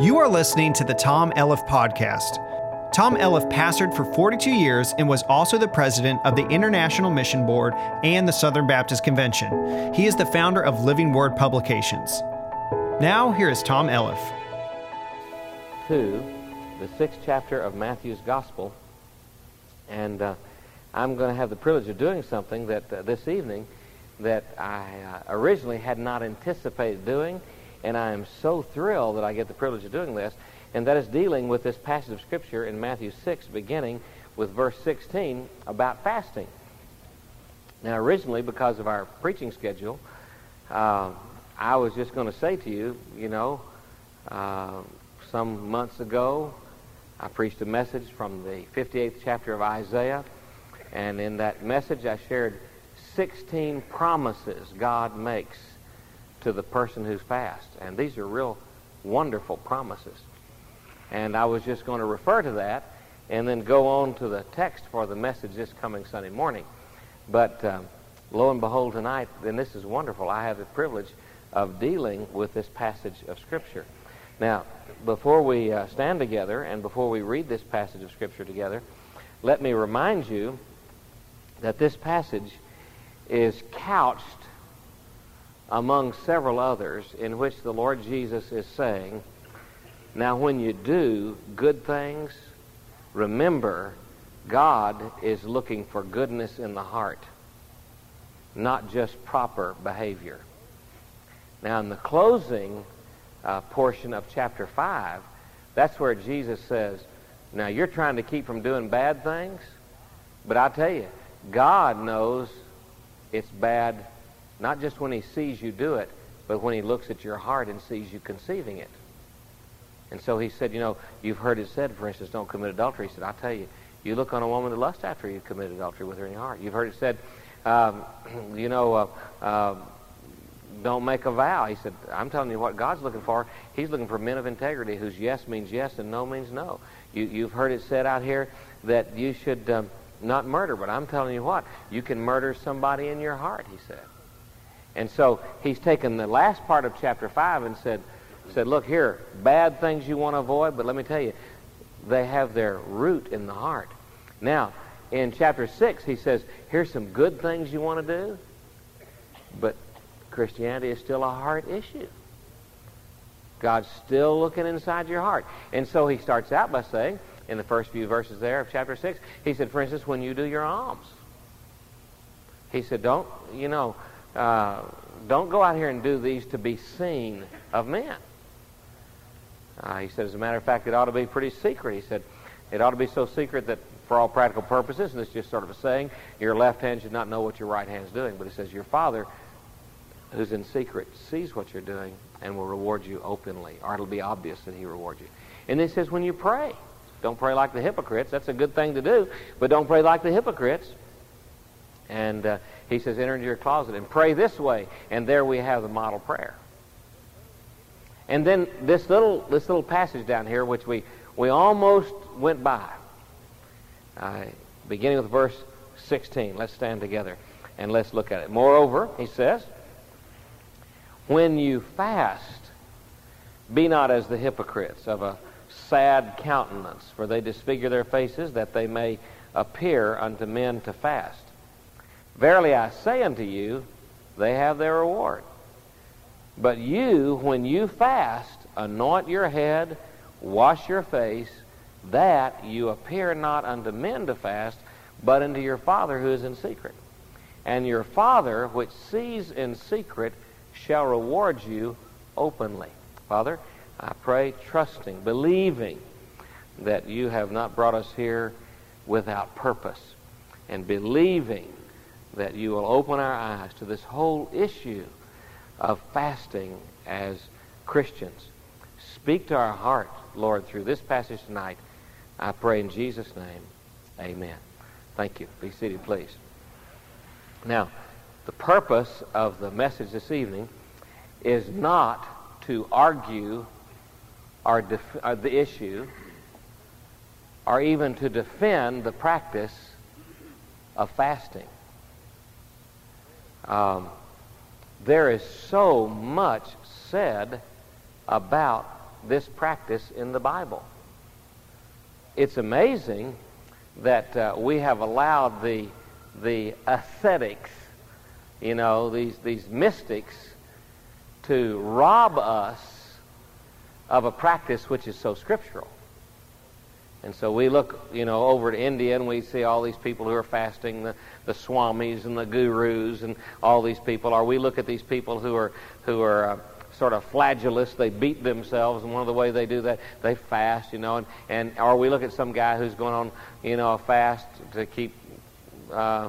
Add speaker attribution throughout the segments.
Speaker 1: You are listening to the Tom Elliff Podcast. Tom Elliff pastored for 42 years and was also the president of the International Mission Board and the Southern Baptist Convention. He is the founder of Living Word Publications. Now, here is Tom Elliff.
Speaker 2: To the sixth chapter of Matthew's Gospel, and uh, I'm going to have the privilege of doing something that uh, this evening that I uh, originally had not anticipated doing and I am so thrilled that I get the privilege of doing this, and that is dealing with this passage of Scripture in Matthew 6, beginning with verse 16 about fasting. Now, originally, because of our preaching schedule, uh, I was just going to say to you, you know, uh, some months ago, I preached a message from the 58th chapter of Isaiah, and in that message I shared 16 promises God makes to the person who's fast. And these are real wonderful promises. And I was just going to refer to that and then go on to the text for the message this coming Sunday morning. But um, lo and behold, tonight, and this is wonderful, I have the privilege of dealing with this passage of Scripture. Now, before we uh, stand together and before we read this passage of Scripture together, let me remind you that this passage is couched among several others in which the Lord Jesus is saying, Now, when you do good things, remember God is looking for goodness in the heart, not just proper behavior. Now, in the closing uh, portion of chapter 5, that's where Jesus says, Now, you're trying to keep from doing bad things, but I tell you, God knows it's bad not just when he sees you do it, but when he looks at your heart and sees you conceiving it. And so he said, you know, you've heard it said, for instance, don't commit adultery. He said, I'll tell you, you look on a woman to lust after you commit adultery with her in your heart. You've heard it said, um, you know, uh, uh, don't make a vow. He said, I'm telling you what God's looking for. He's looking for men of integrity whose yes means yes and no means no. You, have heard it said out here that you should um, not murder, but I'm telling you what, you can murder somebody in your heart, he said. And so he's taken the last part of chapter 5 and said, said, look here, bad things you want to avoid, but let me tell you, they have their root in the heart. Now, in chapter 6, he says, here's some good things you want to do, but Christianity is still a heart issue. God's still looking inside your heart. And so he starts out by saying, in the first few verses there of chapter 6, he said, for instance, when you do your alms, he said, don't, you know, uh, don't go out here and do these to be seen of men. Uh, he said, as a matter of fact, it ought to be pretty secret. He said, it ought to be so secret that for all practical purposes, and this is just sort of a saying, your left hand should not know what your right hand is doing. But he says, your father, who's in secret, sees what you're doing and will reward you openly, or it'll be obvious that he rewards you. And then he says, when you pray, don't pray like the hypocrites. That's a good thing to do, but don't pray like the hypocrites. And uh, he says, enter into your closet and pray this way. And there we have the model prayer. And then this little, this little passage down here, which we, we almost went by, uh, beginning with verse 16. Let's stand together and let's look at it. Moreover, he says, when you fast, be not as the hypocrites of a sad countenance, for they disfigure their faces that they may appear unto men to fast. Verily I say unto you, they have their reward. But you, when you fast, anoint your head, wash your face, that you appear not unto men to fast, but unto your Father who is in secret. And your Father, which sees in secret, shall reward you openly. Father, I pray, trusting, believing that you have not brought us here without purpose, and believing that you will open our eyes to this whole issue of fasting as Christians. Speak to our heart, Lord, through this passage tonight. I pray in Jesus' name. Amen. Thank you. Be seated, please. Now, the purpose of the message this evening is not to argue or, def- or the issue or even to defend the practice of fasting. Um, there is so much said about this practice in the Bible. It's amazing that uh, we have allowed the, the ascetics, you know, these, these mystics, to rob us of a practice which is so scriptural. And so we look, you know, over to India and we see all these people who are fasting, the, the swamis and the gurus and all these people. Or we look at these people who are, who are uh, sort of flagellists. They beat themselves, and one of the ways they do that, they fast, you know. And, and or we look at some guy who's going on, you know, a fast to keep, uh,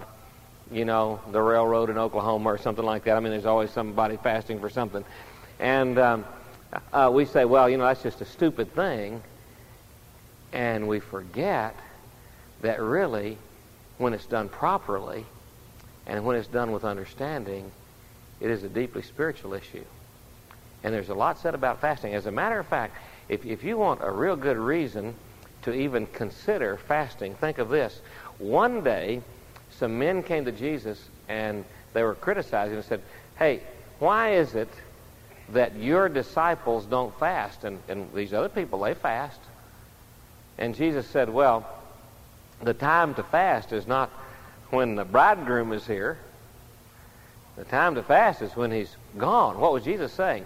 Speaker 2: you know, the railroad in Oklahoma or something like that. I mean, there's always somebody fasting for something. And um, uh, we say, well, you know, that's just a stupid thing. And we forget that really, when it's done properly and when it's done with understanding, it is a deeply spiritual issue. And there's a lot said about fasting. As a matter of fact, if, if you want a real good reason to even consider fasting, think of this. One day, some men came to Jesus and they were criticizing and said, Hey, why is it that your disciples don't fast? And, and these other people, they fast. And Jesus said, Well, the time to fast is not when the bridegroom is here. The time to fast is when he's gone. What was Jesus saying?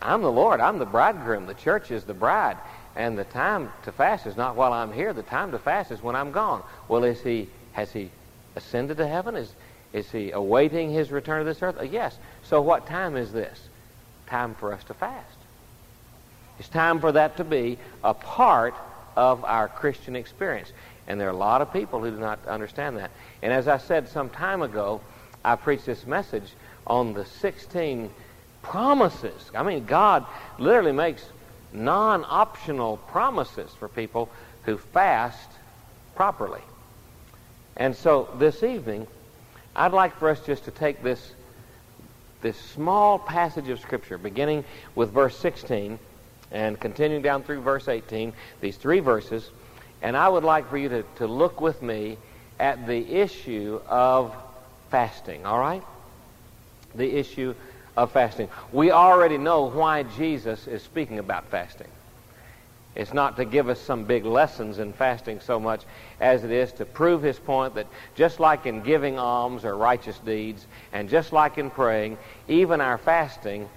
Speaker 2: I'm the Lord. I'm the bridegroom. The church is the bride. And the time to fast is not while I'm here. The time to fast is when I'm gone. Well, is he, has he ascended to heaven? Is, is he awaiting his return to this earth? Uh, yes. So what time is this? Time for us to fast. It's time for that to be a part of our Christian experience. And there are a lot of people who do not understand that. And as I said some time ago, I preached this message on the 16 promises. I mean, God literally makes non optional promises for people who fast properly. And so this evening, I'd like for us just to take this, this small passage of Scripture, beginning with verse 16 and continuing down through verse 18, these three verses, and I would like for you to, to look with me at the issue of fasting, all right? The issue of fasting. We already know why Jesus is speaking about fasting. It's not to give us some big lessons in fasting so much as it is to prove his point that just like in giving alms or righteous deeds, and just like in praying, even our fasting,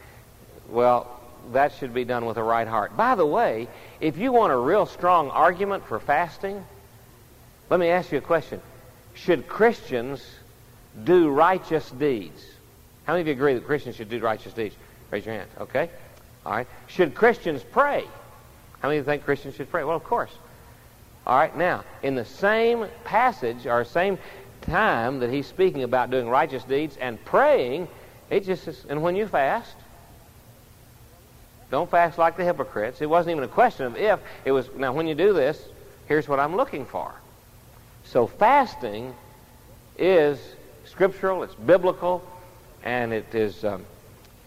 Speaker 2: well, that should be done with a right heart. By the way, if you want a real strong argument for fasting, let me ask you a question. Should Christians do righteous deeds? How many of you agree that Christians should do righteous deeds? Raise your hand. Okay? All right. Should Christians pray? How many of you think Christians should pray? Well, of course. All right. Now, in the same passage or same time that he's speaking about doing righteous deeds and praying, it just is, and when you fast, don't fast like the hypocrites. It wasn't even a question of if. It was, now when you do this, here's what I'm looking for. So fasting is scriptural, it's biblical, and it is um,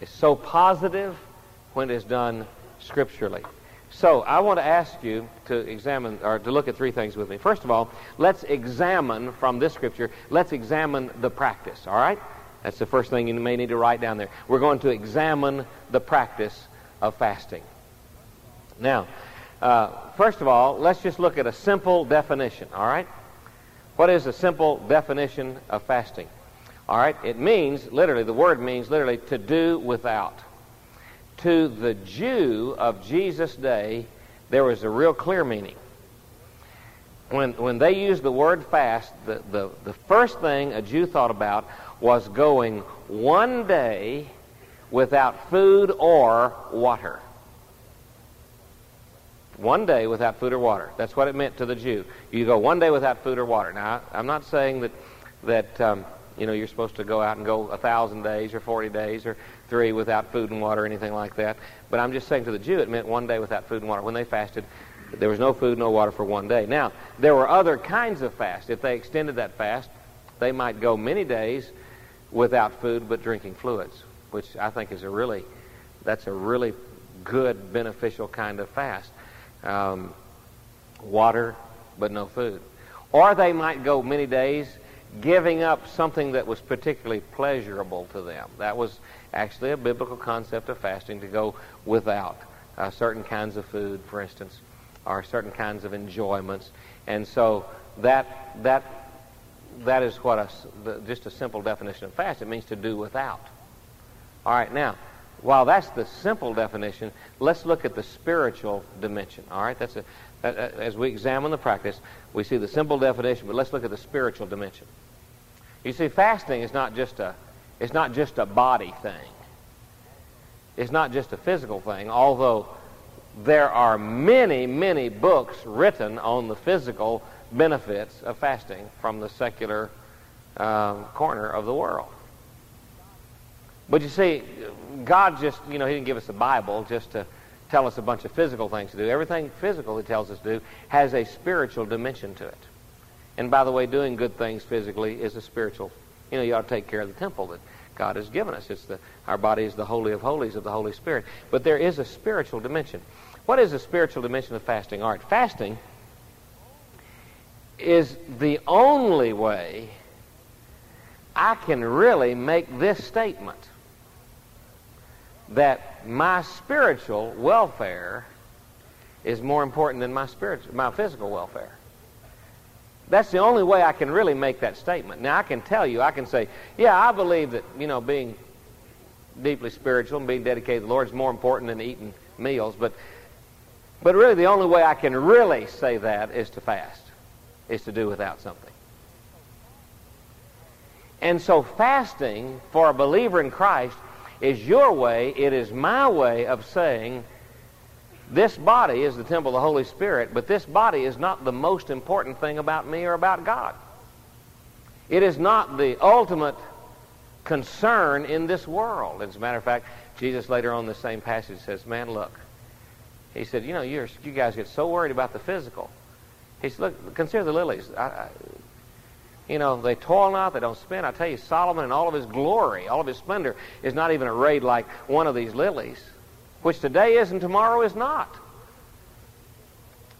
Speaker 2: it's so positive when it's done scripturally. So I want to ask you to examine or to look at three things with me. First of all, let's examine from this scripture, let's examine the practice, all right? That's the first thing you may need to write down there. We're going to examine the practice of fasting. Now, uh, first of all, let's just look at a simple definition, all right? What is a simple definition of fasting? All right, it means, literally, the word means literally to do without. To the Jew of Jesus' day, there was a real clear meaning. When, when they used the word fast, the, the, the first thing a Jew thought about was going one day without food or water. One day without food or water. That's what it meant to the Jew. You go one day without food or water. Now, I'm not saying that, that um, you know, you're supposed to go out and go a thousand days or 40 days or three without food and water or anything like that. But I'm just saying to the Jew, it meant one day without food and water. When they fasted, there was no food, no water for one day. Now, there were other kinds of fast. If they extended that fast, they might go many days without food but drinking fluids which I think is a really, that's a really good, beneficial kind of fast. Um, water, but no food. Or they might go many days giving up something that was particularly pleasurable to them. That was actually a biblical concept of fasting to go without uh, certain kinds of food, for instance, or certain kinds of enjoyments. And so that, that, that is what a, the, just a simple definition of fast. It means to do without. All right, now, while that's the simple definition, let's look at the spiritual dimension. All right, that's a, as we examine the practice, we see the simple definition, but let's look at the spiritual dimension. You see, fasting is not just a, it's not just a body thing. It's not just a physical thing, although there are many, many books written on the physical benefits of fasting from the secular um, corner of the world. But you see, God just, you know, He didn't give us the Bible just to tell us a bunch of physical things to do. Everything physical He tells us to do has a spiritual dimension to it. And by the way, doing good things physically is a spiritual. You know, you ought to take care of the temple that God has given us. It's the, our body is the holy of holies of the Holy Spirit. But there is a spiritual dimension. What is the spiritual dimension of fasting? All right, fasting is the only way I can really make this statement that my spiritual welfare is more important than my spiritual, my physical welfare. That's the only way I can really make that statement. Now I can tell you, I can say, yeah, I believe that you know being deeply spiritual and being dedicated to the Lord is more important than eating meals, but but really the only way I can really say that is to fast, is to do without something. And so fasting for a believer in Christ is your way, it is my way of saying this body is the temple of the Holy Spirit, but this body is not the most important thing about me or about God. It is not the ultimate concern in this world. As a matter of fact, Jesus later on in the same passage says, Man, look. He said, You know, you guys get so worried about the physical. He said, Look, consider the lilies. I, I, you know, they toil not, they don't spin. I tell you, Solomon in all of his glory, all of his splendor, is not even arrayed like one of these lilies, which today is and tomorrow is not.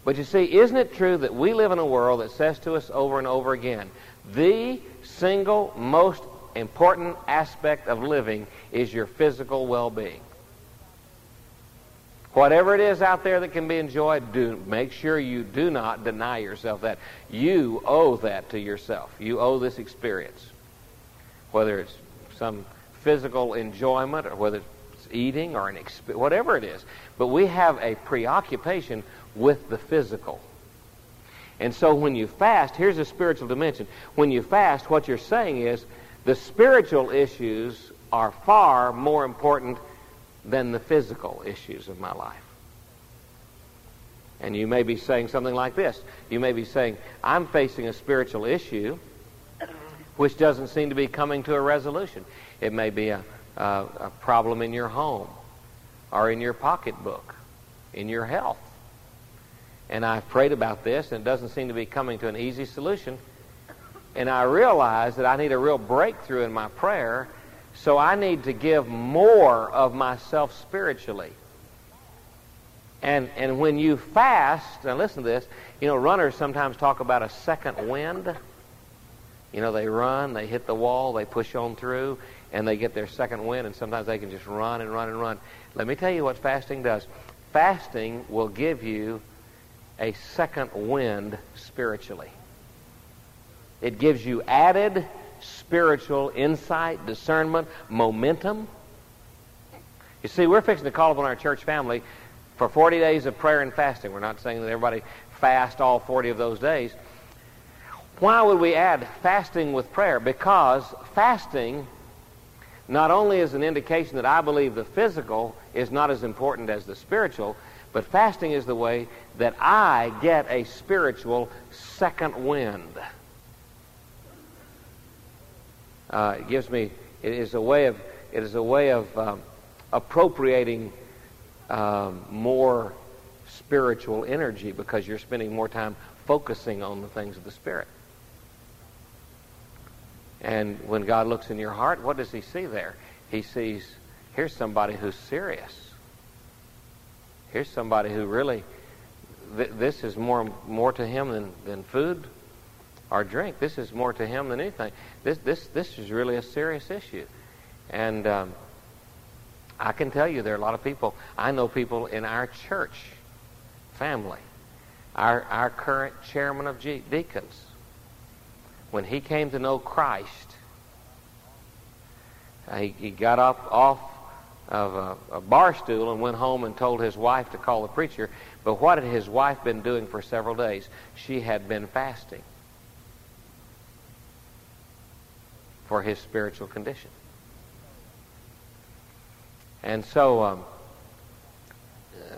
Speaker 2: But you see, isn't it true that we live in a world that says to us over and over again, the single most important aspect of living is your physical well-being. Whatever it is out there that can be enjoyed, do make sure you do not deny yourself that. You owe that to yourself. You owe this experience. Whether it's some physical enjoyment or whether it's eating or an exp- whatever it is. But we have a preoccupation with the physical. And so when you fast, here's a spiritual dimension. When you fast, what you're saying is the spiritual issues are far more important than the physical issues of my life. And you may be saying something like this. You may be saying, I'm facing a spiritual issue which doesn't seem to be coming to a resolution. It may be a, a, a problem in your home or in your pocketbook, in your health. And I've prayed about this, and it doesn't seem to be coming to an easy solution. And I realize that I need a real breakthrough in my prayer so I need to give more of myself spiritually. And, and when you fast, now listen to this, you know, runners sometimes talk about a second wind. You know, they run, they hit the wall, they push on through, and they get their second wind, and sometimes they can just run and run and run. Let me tell you what fasting does. Fasting will give you a second wind spiritually. It gives you added spiritual insight, discernment, momentum. You see, we're fixing to call upon our church family for 40 days of prayer and fasting. We're not saying that everybody fast all 40 of those days. Why would we add fasting with prayer? Because fasting not only is an indication that I believe the physical is not as important as the spiritual, but fasting is the way that I get a spiritual second wind. Uh, it gives me, it is a way of, it is a way of um, appropriating um, more spiritual energy because you're spending more time focusing on the things of the Spirit. And when God looks in your heart, what does He see there? He sees, here's somebody who's serious. Here's somebody who really, th- this is more, more to him than, than food or drink. This is more to him than anything. This, this, this is really a serious issue. And um, I can tell you there are a lot of people. I know people in our church family. Our, our current chairman of deacons, when he came to know Christ, uh, he, he got up off of a, a bar stool and went home and told his wife to call the preacher. But what had his wife been doing for several days? She had been fasting for his spiritual condition. And so, um, uh,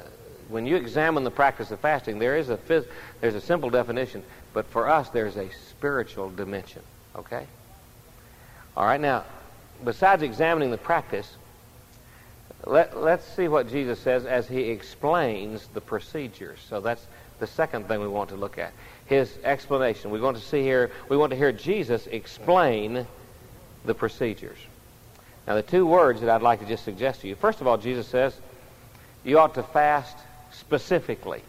Speaker 2: when you examine the practice of fasting, there is a phys- there's a simple definition, but for us, there's a spiritual dimension. Okay. All right. Now, besides examining the practice, let, let's see what Jesus says as he explains the procedures. So that's the second thing we want to look at. His explanation. We want to see here, we want to hear Jesus explain the procedures. Now, the two words that I'd like to just suggest to you first of all, Jesus says you ought to fast specifically.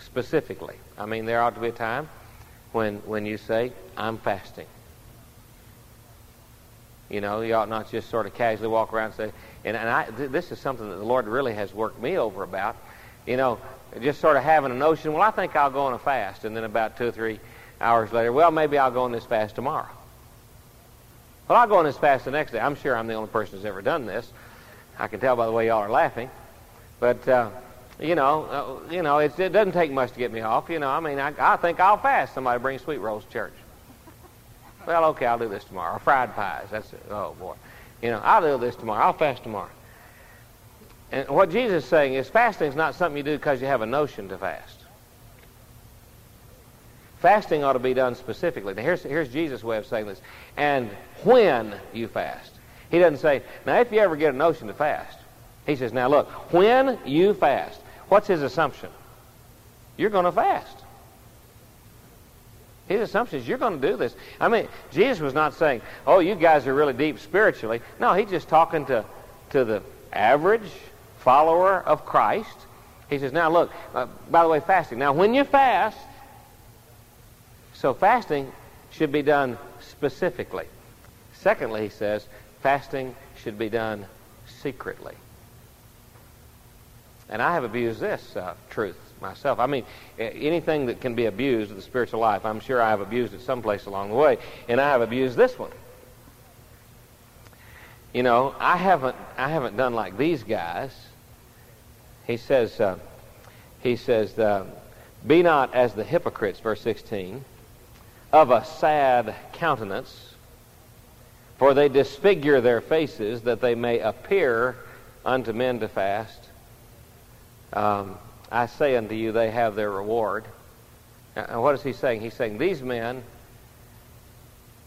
Speaker 2: Specifically. I mean, there ought to be a time when, when you say, I'm fasting. You know, you ought not just sort of casually walk around and say, and, and I, th- this is something that the Lord really has worked me over about. You know, just sort of having a notion, well, I think I'll go on a fast. And then about two or three hours later, well, maybe I'll go on this fast tomorrow. Well, I'll go on this fast the next day. I'm sure I'm the only person who's ever done this. I can tell by the way y'all are laughing. But, uh, you know, uh, you know, it doesn't take much to get me off. You know, I mean, I, I think I'll fast. Somebody brings sweet rolls to church. Well, okay, I'll do this tomorrow. Or fried pies. That's it. Oh, boy. You know, I'll do this tomorrow. I'll fast tomorrow. And what Jesus is saying is fasting is not something you do because you have a notion to fast. Fasting ought to be done specifically. Now, here's, here's Jesus' way of saying this. And when you fast. He doesn't say, now, if you ever get a notion to fast. He says, now, look, when you fast. What's his assumption? You're going to fast. His assumption is you're going to do this. I mean, Jesus was not saying, oh, you guys are really deep spiritually. No, he's just talking to, to the average follower of Christ. He says, now, look, uh, by the way, fasting. Now, when you fast, so fasting should be done specifically. Secondly, he says, fasting should be done secretly. And I have abused this uh, truth myself. I mean, anything that can be abused in the spiritual life, I'm sure I have abused it someplace along the way, and I have abused this one. You know, I haven't, I haven't done like these guys. He says, uh, he says, uh, be not as the hypocrites, verse 16, of a sad countenance, for they disfigure their faces that they may appear unto men to fast. Um, I say unto you, they have their reward. And what is he saying? He's saying these men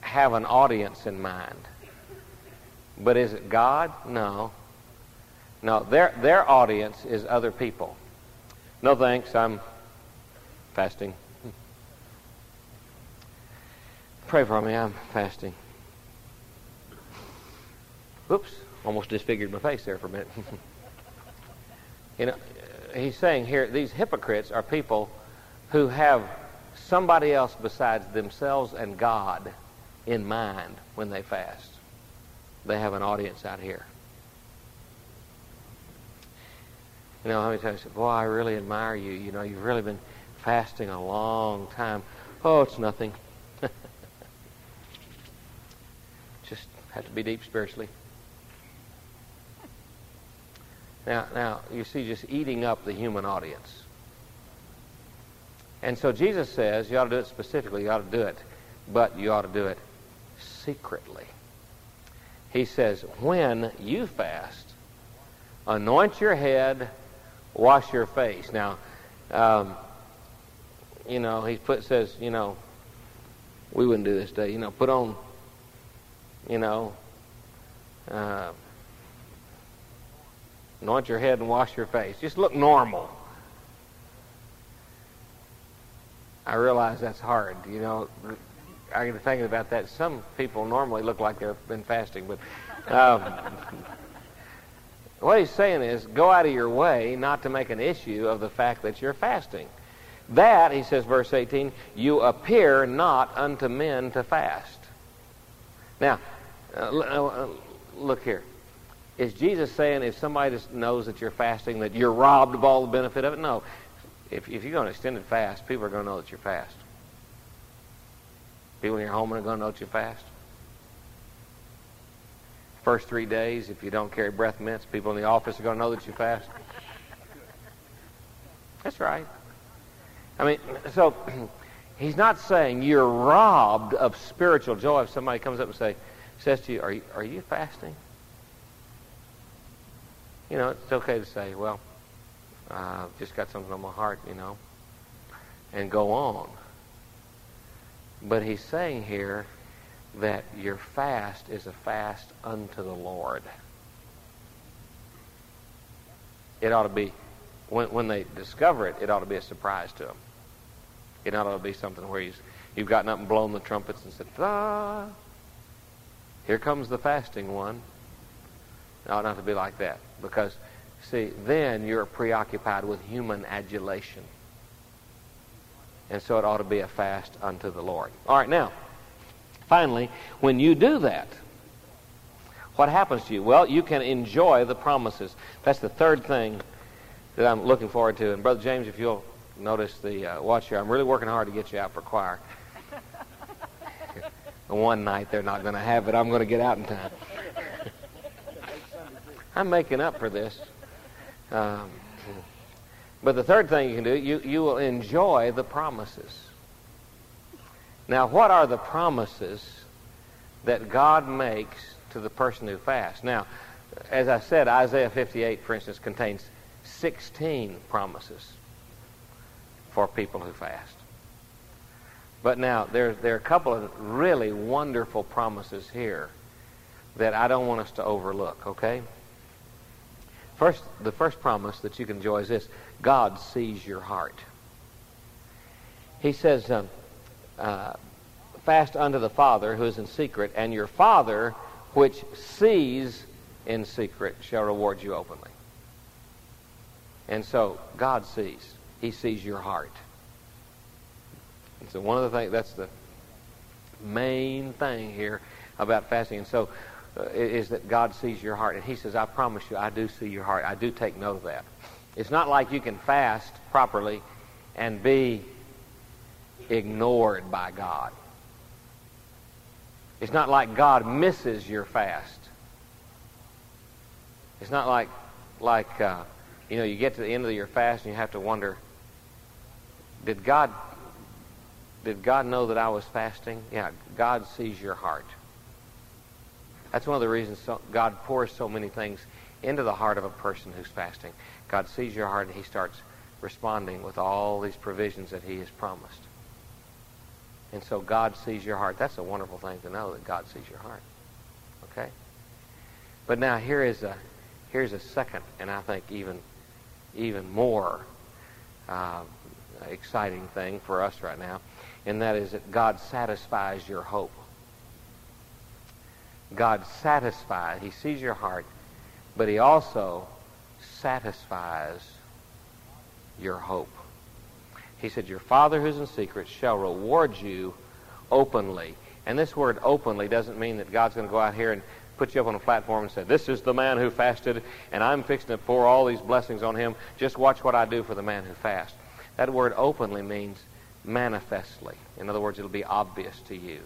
Speaker 2: have an audience in mind. But is it God? No. No, their, their audience is other people. No thanks, I'm fasting. Pray for me. I'm fasting. Oops, almost disfigured my face there for a minute. you know, uh, he's saying here these hypocrites are people who have somebody else besides themselves and God in mind when they fast. They have an audience out here. You know, how many times, I said, boy, I really admire you. You know, you've really been fasting a long time. Oh, it's nothing. Just have to be deep spiritually. Now, now you see, just eating up the human audience. And so Jesus says you ought to do it specifically. You ought to do it, but you ought to do it secretly. He says, when you fast, anoint your head, wash your face. Now, um, you know, he put says, you know, we wouldn't do this day. You know, put on you know, uh, anoint your head and wash your face. Just look normal. I realize that's hard. You know, I get thinking about that. Some people normally look like they've been fasting, but um, what he's saying is go out of your way not to make an issue of the fact that you're fasting. That, he says, verse 18, you appear not unto men to fast. Now, uh, uh, look here. Is Jesus saying if somebody just knows that you're fasting that you're robbed of all the benefit of it? No. If, if you're going to extend it fast, people are going to know that you're fast. People in your home are going to know that you're fast. First three days, if you don't carry breath mints, people in the office are going to know that you fast. That's right. I mean, so he's not saying you're robbed of spiritual joy if somebody comes up and say, says to you, "Are you, are you fasting?" You know, it's okay to say, "Well, I've uh, just got something on my heart," you know, and go on. But he's saying here, that your fast is a fast unto the Lord. It ought to be, when, when they discover it, it ought to be a surprise to them. It ought to be something where he's, you've gotten up and blown the trumpets and said, ah, here comes the fasting one. It ought not to be like that. Because, see, then you're preoccupied with human adulation. And so it ought to be a fast unto the Lord. All right, now, Finally, when you do that, what happens to you? Well, you can enjoy the promises. That's the third thing that I'm looking forward to. And Brother James, if you'll notice the uh, watch here, I'm really working hard to get you out for choir. One night they're not going to have it. I'm going to get out in time. I'm making up for this. Um, but the third thing you can do, you, you will enjoy the promises. Now, what are the promises that God makes to the person who fasts? Now, as I said, Isaiah 58, for instance, contains 16 promises for people who fast. But now, there, there are a couple of really wonderful promises here that I don't want us to overlook, okay? First, the first promise that you can enjoy is this God sees your heart. He says, um, uh, fast unto the Father who is in secret, and your Father which sees in secret shall reward you openly. And so God sees. He sees your heart. And so one of the things, that's the main thing here about fasting. And so uh, is that God sees your heart. And he says, I promise you, I do see your heart. I do take note of that. It's not like you can fast properly and be ignored by God. It's not like God misses your fast. It's not like, like uh, you know, you get to the end of your fast and you have to wonder, did God, did God know that I was fasting? Yeah, God sees your heart. That's one of the reasons so, God pours so many things into the heart of a person who's fasting. God sees your heart and he starts responding with all these provisions that he has promised. And so God sees your heart. That's a wonderful thing to know that God sees your heart. Okay? But now here is a here's a second, and I think even even more uh, exciting thing for us right now, and that is that God satisfies your hope. God satisfies. He sees your heart, but He also satisfies your hope. He said, Your Father who's in secret shall reward you openly. And this word openly doesn't mean that God's going to go out here and put you up on a platform and say, This is the man who fasted, and I'm fixing to pour all these blessings on him. Just watch what I do for the man who fasts. That word openly means manifestly. In other words, it'll be obvious to you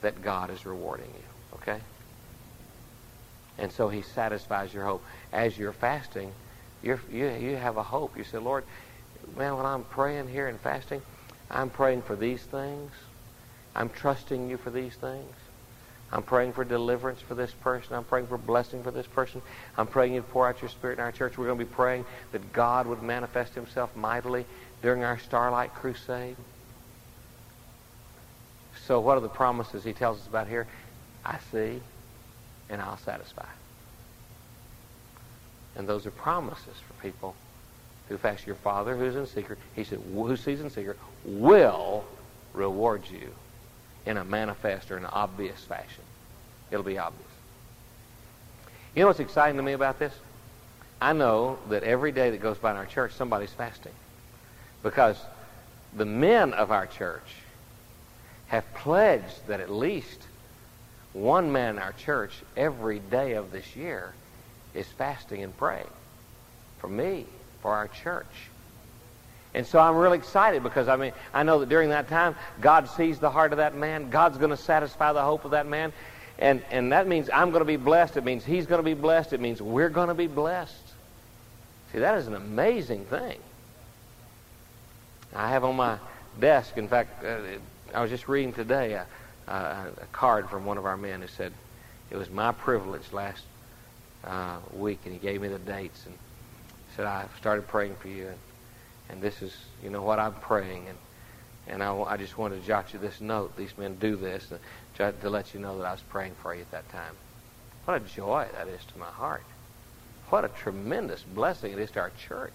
Speaker 2: that God is rewarding you. Okay? And so he satisfies your hope. As you're fasting, you're, you, you have a hope. You say, Lord, man, when I'm praying here and fasting, I'm praying for these things. I'm trusting you for these things. I'm praying for deliverance for this person. I'm praying for blessing for this person. I'm praying you to pour out your spirit in our church. We're going to be praying that God would manifest himself mightily during our Starlight Crusade. So what are the promises he tells us about here? I see and I'll satisfy. And those are promises for people who fast your Father who's in secret, he said, who sees in secret, will reward you in a manifest or an obvious fashion. It'll be obvious. You know what's exciting to me about this? I know that every day that goes by in our church, somebody's fasting. Because the men of our church have pledged that at least one man in our church every day of this year is fasting and praying for me, for our church. And so I'm really excited because I mean I know that during that time God sees the heart of that man. God's going to satisfy the hope of that man. And and that means I'm going to be blessed. It means he's going to be blessed. It means we're going to be blessed. See, that is an amazing thing. I have on my desk, in fact, uh, I was just reading today a, a, a, card from one of our men who said, It was my privilege last uh, week, and he gave me the dates and said, I started praying for you. And, and this is, you know, what I'm praying. And, and I, I just wanted to jot you this note. These men do this to, to let you know that I was praying for you at that time. What a joy that is to my heart. What a tremendous blessing it is to our church.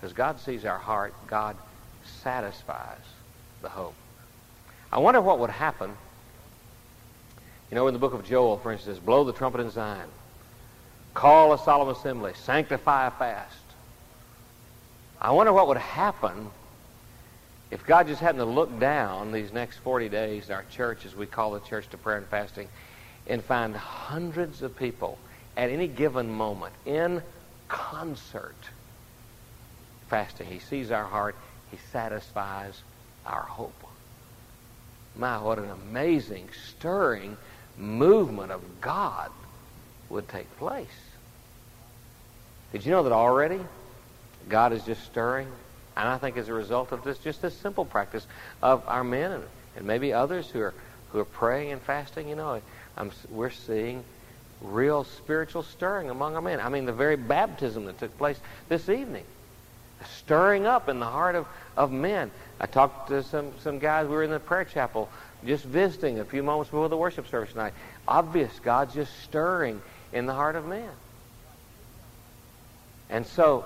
Speaker 2: Because God sees our heart, God satisfies the hope. I wonder what would happen. You know, in the book of Joel, for instance, blow the trumpet in Zion, call a solemn assembly, sanctify a fast. I wonder what would happen if God just happened to look down these next 40 days in our church, as we call the church to prayer and fasting, and find hundreds of people at any given moment in concert fasting. He sees our heart. He satisfies our hope. My, what an amazing, stirring movement of God would take place. Did you know that already God is just stirring? And I think as a result of this, just this simple practice of our men and, and maybe others who are who are praying and fasting, you know, I'm, we're seeing real spiritual stirring among our men. I mean, the very baptism that took place this evening, stirring up in the heart of, of men. I talked to some, some guys, we were in the prayer chapel just visiting a few moments before the worship service tonight. Obvious, God's just stirring in the heart of men. And so,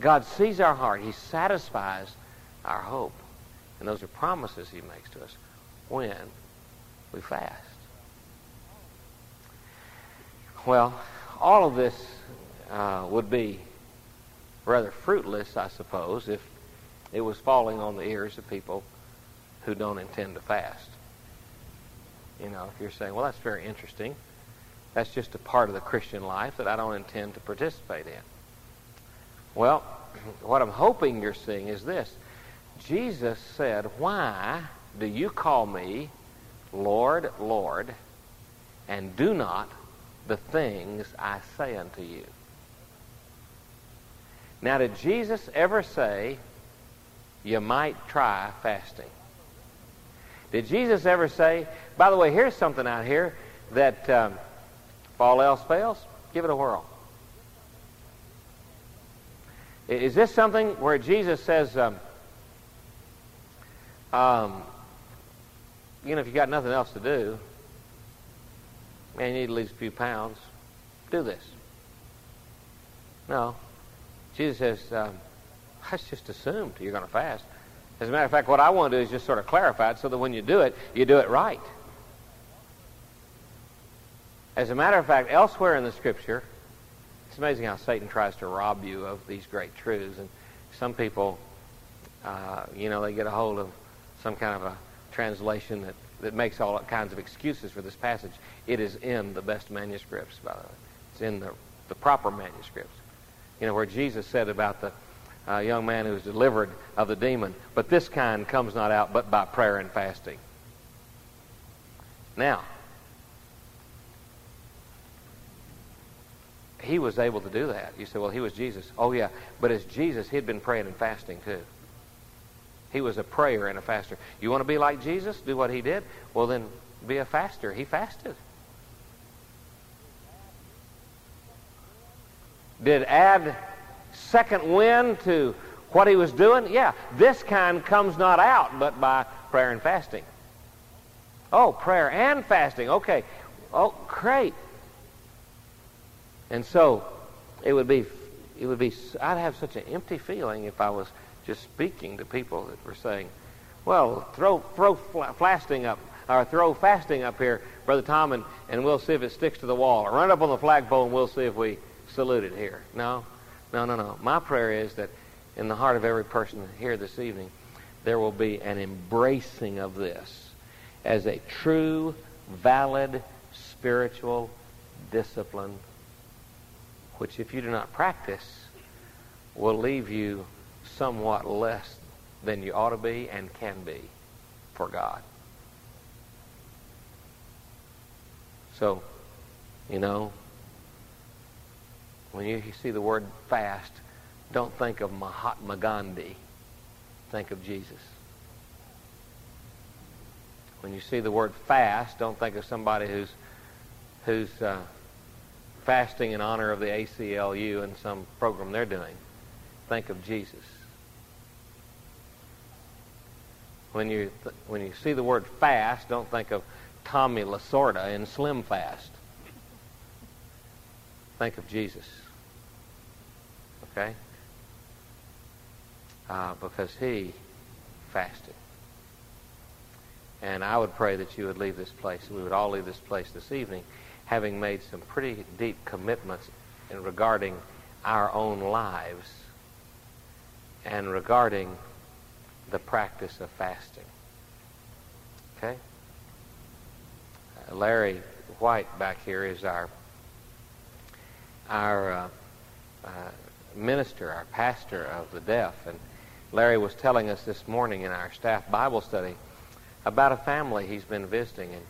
Speaker 2: God sees our heart. He satisfies our hope. And those are promises He makes to us when we fast. Well, all of this uh, would be rather fruitless, I suppose, if it was falling on the ears of people who don't intend to fast. You know, if you're saying, well, that's very interesting. That's just a part of the Christian life that I don't intend to participate in. Well, what I'm hoping you're seeing is this. Jesus said, Why do you call me Lord, Lord, and do not the things I say unto you. Now, did Jesus ever say, you might try fasting? Did Jesus ever say, by the way, here's something out here that um, if all else fails, give it a whirl? Is this something where Jesus says, um, um, you know, if you've got nothing else to do, man, you need to lose a few pounds. Do this. No. Jesus says, um, that's just assumed you're going to fast. As a matter of fact, what I want to do is just sort of clarify it so that when you do it, you do it right. As a matter of fact, elsewhere in the Scripture, it's amazing how Satan tries to rob you of these great truths. And some people, uh, you know, they get a hold of some kind of a translation that that makes all kinds of excuses for this passage. It is in the best manuscripts, by the way. It's in the, the proper manuscripts. You know, where Jesus said about the uh, young man who was delivered of the demon, but this kind comes not out but by prayer and fasting. Now, he was able to do that. You say, well, he was Jesus. Oh, yeah. But as Jesus, he'd been praying and fasting too. He was a prayer and a faster. You want to be like Jesus? Do what he did? Well, then be a faster. He fasted. Did add second wind to what he was doing? Yeah. This kind comes not out but by prayer and fasting. Oh, prayer and fasting. Okay. Oh, great. And so it would be it would be I'd have such an empty feeling if I was just speaking to people that were saying, well, throw, throw fasting up, or throw fasting up here, Brother Tom, and, and we'll see if it sticks to the wall. Or run up on the flagpole and we'll see if we salute it here. No, no, no, no. My prayer is that in the heart of every person here this evening, there will be an embracing of this as a true, valid, spiritual discipline which if you do not practice, will leave you somewhat less than you ought to be and can be for God. So, you know, when you see the word fast, don't think of Mahatma Gandhi. Think of Jesus. When you see the word fast, don't think of somebody who's who's uh, fasting in honor of the ACLU and some program they're doing. Think of Jesus. When you th- when you see the word fast, don't think of Tommy Lasorda in Slim Fast. Think of Jesus. Okay? Uh, because he fasted. And I would pray that you would leave this place, we would all leave this place this evening, having made some pretty deep commitments in regarding our own lives and regarding the practice of fasting. Okay? Uh, Larry White back here is our our uh, uh, minister, our pastor of the deaf, and Larry was telling us this morning in our staff Bible study about a family he's been visiting, and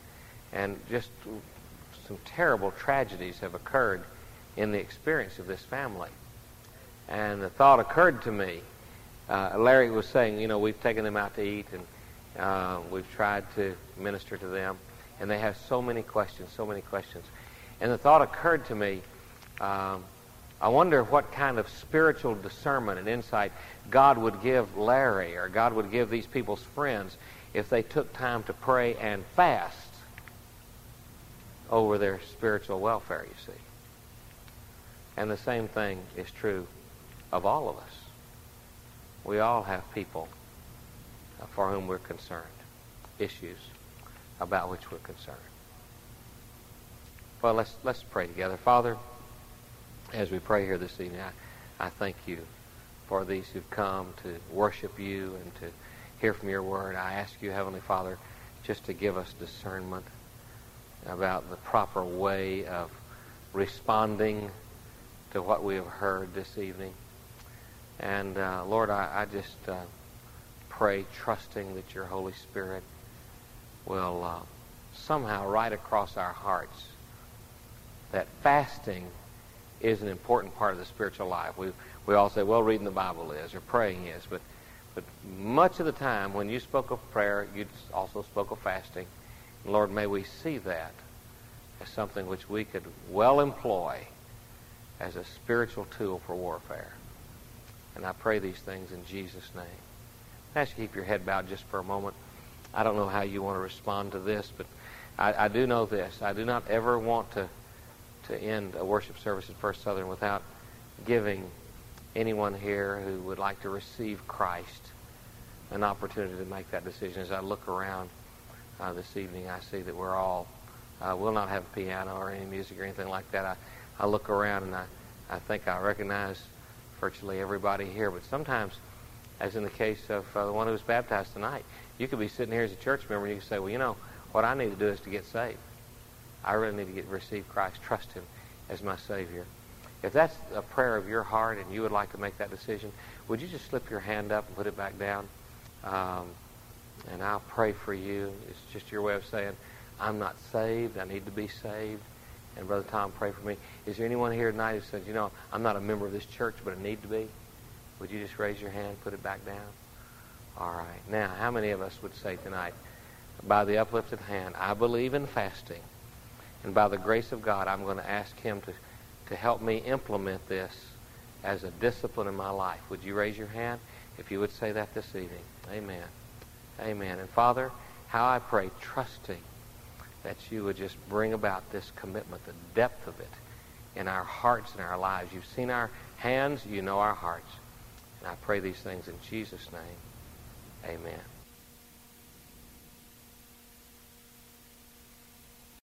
Speaker 2: and just some terrible tragedies have occurred in the experience of this family. And the thought occurred to me. Uh, Larry was saying, you know, we've taken them out to eat and uh, we've tried to minister to them, and they have so many questions, so many questions. And the thought occurred to me um, I wonder what kind of spiritual discernment and insight God would give Larry or God would give these people's friends if they took time to pray and fast over their spiritual welfare, you see. And the same thing is true of all of us. We all have people for whom we're concerned, issues about which we're concerned. Well, let's, let's pray together. Father, as we pray here this evening, I, I thank you for these who've come to worship you and to hear from your word. I ask you, Heavenly Father, just to give us discernment about the proper way of responding to what we have heard this evening. And uh, Lord, I, I just uh, pray, trusting that your Holy Spirit will uh, somehow write across our hearts that fasting is an important part of the spiritual life. We we all say, well, reading the Bible is or praying is, but but much of the time when you spoke of prayer, you also spoke of fasting. Lord, may we see that as something which we could well employ as a spiritual tool for warfare. And I pray these things in Jesus' name. I ask you to keep your head bowed just for a moment. I don't know how you want to respond to this, but I, I do know this. I do not ever want to, to end a worship service at First Southern without giving anyone here who would like to receive Christ an opportunity to make that decision. As I look around uh, this evening, I see that we're all, uh, we'll not have a piano or any music or anything like that. I, I look around and I, I think I recognize virtually everybody here, but sometimes, as in the case of uh, the one who was baptized tonight, you could be sitting here as a church member and you could say, well, you know, what I need to do is to get saved. I really need to get receive Christ, trust Him as my Savior. If that's a prayer of your heart and you would like to make that decision, would you just slip your hand up and put it back down? Um, and I'll pray for you. It's just your way of saying, I'm not saved. I need to be saved. And Brother Tom, pray for me. Is there anyone here tonight who says, you know, I'm not a member of this church, but I need to be? Would you just raise your hand, put it back down? All right. Now, how many of us would say tonight, by the uplifted hand, I believe in fasting, and by the grace of God, I'm going to ask Him to, to help me implement this as a discipline in my life. Would you raise your hand if you would say that this evening? Amen. Amen. And Father, how I pray, trusting that you would just bring about this commitment, the depth of it in our hearts and our lives. You've seen our hands, you know our hearts. And I pray these things in Jesus' name. Amen.